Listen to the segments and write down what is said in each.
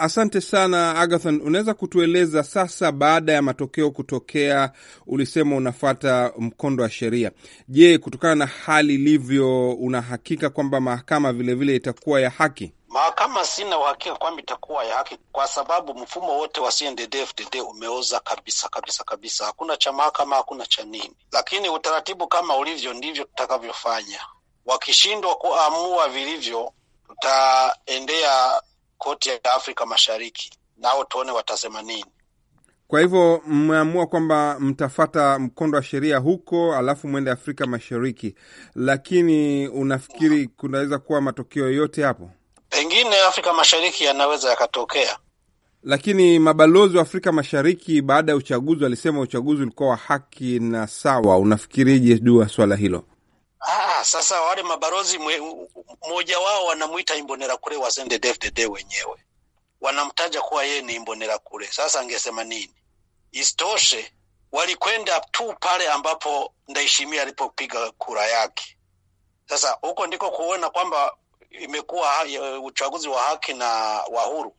Asante sana Agathon, unaweza kutueleza sasa, baada ya matokeo kutokea, ulisema unafata mkondo wa sheria. Je, kutokana na hali ilivyo, unahakika kwamba mahakama vilevile itakuwa ya haki? Mahakama sina uhakika kwamba itakuwa ya haki, kwa sababu mfumo wote wa CNDD-FDD umeoza kabisa kabisa kabisa. Hakuna cha mahakama, hakuna cha nini, lakini utaratibu kama ulivyo ndivyo tutakavyofanya. Wakishindwa kuamua vilivyo, tutaendea koti ya Afrika Mashariki, nao tuone watasema nini. Kwa hivyo mmeamua kwamba mtafata mkondo wa sheria huko, alafu mwende Afrika Mashariki, lakini unafikiri kunaweza kuwa matokeo yoyote hapo? Pengine Afrika Mashariki yanaweza yakatokea, lakini mabalozi wa Afrika Mashariki baada ya uchaguzi walisema uchaguzi ulikuwa wa haki na sawa. Unafikirije juu ya swala hilo? Ah, sasa wale mabalozi mmoja wao wanamwita Imbonerakure wa CNDD-FDD wenyewe wanamtaja kuwa yeye ni Imbonerakure. Sasa angesema nini? Isitoshe walikwenda tu pale ambapo Ndayishimiye alipopiga kura yake. Sasa huko ndiko kuona kwamba imekuwa uchaguzi wa haki na wa huru,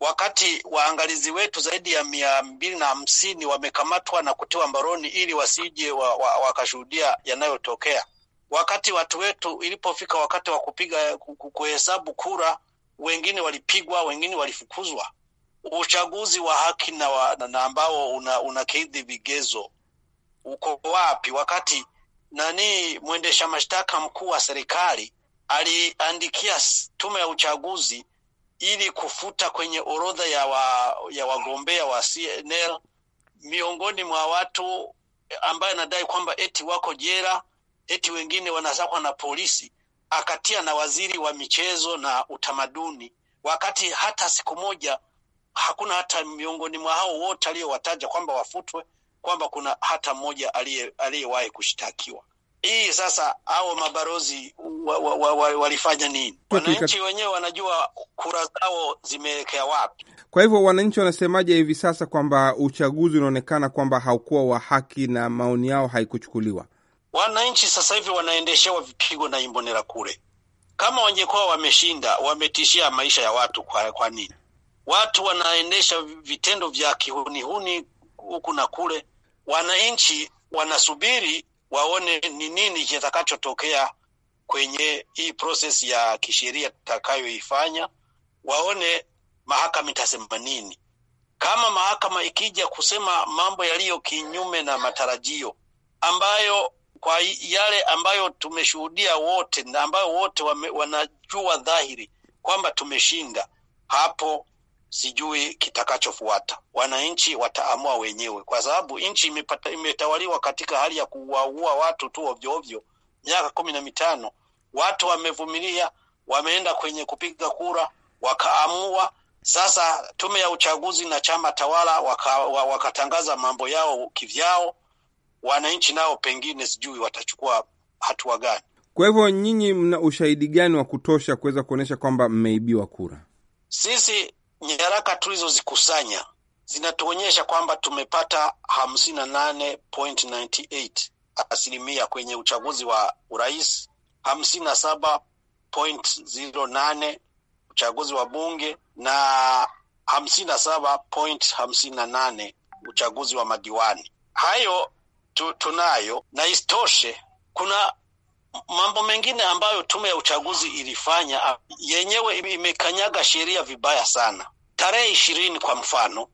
wakati waangalizi wetu zaidi ya mia mbili na hamsini wamekamatwa na kutiwa mbaroni ili wasije wakashuhudia wa, wa yanayotokea wakati watu wetu ilipofika wakati wa kupiga kuhesabu kura, wengine walipigwa, wengine walifukuzwa. Uchaguzi wa haki na, ambao una, vigezo uko wapi? Wakati nani mwendesha mashtaka mkuu wa serikali aliandikia tume ya uchaguzi ili kufuta kwenye orodha ya, wa, ya wagombea wa CNL miongoni mwa watu ambaye anadai kwamba eti wako jela eti wengine wanasakwa na polisi, akatia na waziri wa michezo na utamaduni, wakati hata siku moja hakuna hata miongoni mwa hao wote aliyowataja kwamba wafutwe, kwamba kuna hata mmoja aliyewahi kushtakiwa. Hii sasa, hao mabalozi wa, wa, wa, wa, walifanya nini? Wananchi wenyewe wanajua kura zao zimeelekea wapi. Kwa hivyo wananchi wanasemaje hivi sasa kwamba uchaguzi unaonekana kwamba haukuwa wa haki na maoni yao haikuchukuliwa? Wananchi sasa hivi wanaendeshewa vipigo na imbonera kule. Kama wangekuwa wameshinda, wametishia maisha ya watu. Kwa, kwa nini watu wanaendesha vitendo vya kihunihuni huku na kule? Wananchi wanasubiri waone ni nini kitakachotokea kwenye hii proses ya kisheria tutakayoifanya, waone mahakama itasema nini. Kama mahakama ikija kusema mambo yaliyo kinyume na matarajio ambayo kwa yale ambayo tumeshuhudia wote na ambayo wote wame, wanajua dhahiri kwamba tumeshinda, hapo sijui kitakachofuata. Wananchi wataamua wenyewe, kwa sababu nchi imetawaliwa katika hali ya kuwaua watu tu ovyo ovyo miaka kumi na mitano. Watu wamevumilia, wameenda kwenye kupiga kura, wakaamua. Sasa tume ya uchaguzi na chama tawala wakatangaza waka mambo yao kivyao wananchi nao pengine sijui watachukua hatua gani. Kwa hivyo nyinyi mna ushahidi gani wa kutosha kuweza kuonyesha kwamba mmeibiwa kura? Sisi nyaraka tulizozikusanya zinatuonyesha kwamba tumepata hamsini na nane point ninety eight asilimia kwenye uchaguzi wa urais, hamsini na saba point zero nane uchaguzi wa bunge na hamsini na saba point hamsini na nane uchaguzi wa madiwani. Hayo tu, tunayo na isitoshe, kuna mambo mengine ambayo tume ya uchaguzi ilifanya yenyewe imekanyaga sheria vibaya sana. Tarehe ishirini kwa mfano,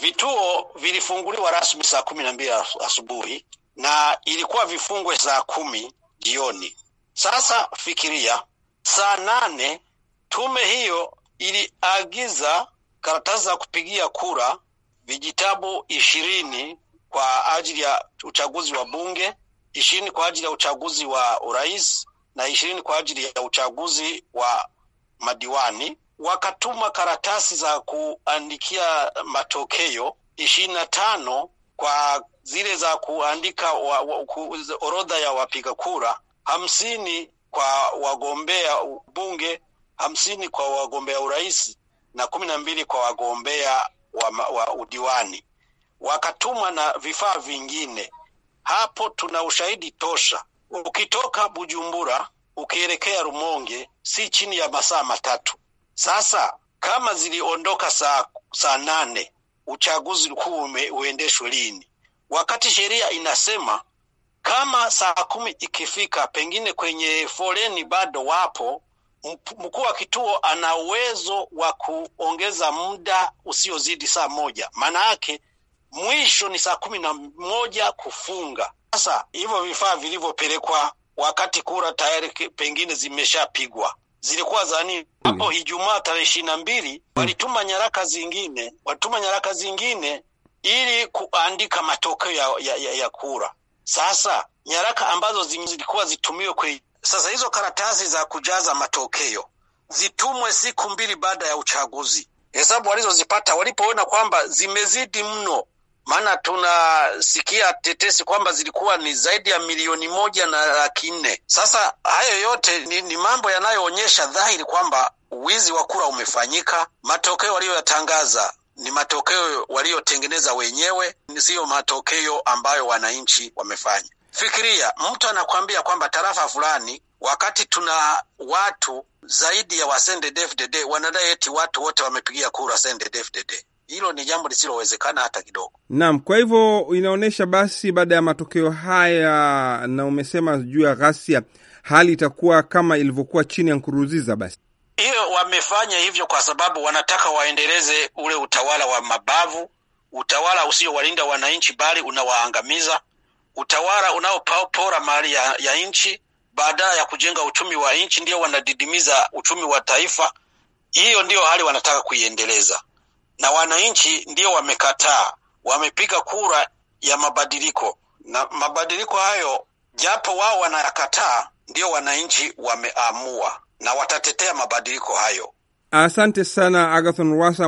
vituo vilifunguliwa rasmi saa kumi na mbili asubuhi na ilikuwa vifungwe saa kumi jioni. Sasa fikiria, saa nane tume hiyo iliagiza karatasi za kupigia kura vijitabu ishirini kwa ajili ya uchaguzi wa bunge, ishirini kwa ajili ya uchaguzi wa urais na ishirini kwa ajili ya uchaguzi wa madiwani. Wakatuma karatasi za kuandikia matokeo ishirini na tano kwa zile za kuandika wa, wa, ku, orodha ya wapiga kura, hamsini kwa wagombea bunge, hamsini kwa wagombea urais na kumi na mbili kwa wagombea wa, wa udiwani wakatuma na vifaa vingine. Hapo tuna ushahidi tosha. Ukitoka Bujumbura ukielekea Rumonge si chini ya masaa matatu. Sasa kama ziliondoka saa, saa nane uchaguzi ulikuwa uendeshwe lini, wakati sheria inasema kama saa kumi ikifika, pengine kwenye foleni bado wapo, mkuu wa kituo ana uwezo wa kuongeza muda usiozidi saa moja. Maana yake mwisho ni saa kumi na moja kufunga. Sasa hivyo vifaa vilivyopelekwa wakati kura tayari pengine zimeshapigwa zilikuwa za nini? Hapo mm. Ijumaa tarehe ishirini na mbili walituma nyaraka zingine, walituma nyaraka zingine ili kuandika matokeo ya, ya, ya, ya kura. Sasa nyaraka ambazo zilikuwa zitumiwe kwe, sasa hizo karatasi za kujaza matokeo zitumwe siku mbili baada ya uchaguzi. Hesabu walizozipata walipoona kwamba zimezidi mno, maana tunasikia tetesi kwamba zilikuwa ni zaidi ya milioni moja na laki nne. Sasa hayo yote ni, ni mambo yanayoonyesha dhahiri kwamba wizi wa kura umefanyika. Matokeo waliyoyatangaza ni matokeo waliotengeneza wenyewe, siyo matokeo ambayo wananchi wamefanya. Fikiria, mtu anakwambia kwamba tarafa fulani, wakati tuna watu zaidi ya wa CNDD-FDD wanadai eti watu wote wamepigia kura CNDD-FDD. Hilo ni jambo lisilowezekana hata kidogo. Naam, kwa hivyo inaonyesha basi, baada ya matokeo haya, na umesema juu ya ghasia, hali itakuwa kama ilivyokuwa chini ya Nkuruziza. Basi hiyo wamefanya hivyo kwa sababu wanataka waendeleze ule utawala wa mabavu, utawala usiowalinda wananchi, bali unawaangamiza, utawala unaopora mali ya, ya nchi badala ya kujenga uchumi wa nchi, ndio wanadidimiza uchumi wa taifa. Hiyo ndiyo hali wanataka kuiendeleza na wananchi ndio wamekataa, wamepiga kura ya mabadiliko, na mabadiliko hayo japo wao wanayakataa, ndio wananchi wameamua na watatetea mabadiliko hayo. Asante sana Agathon Rwasa.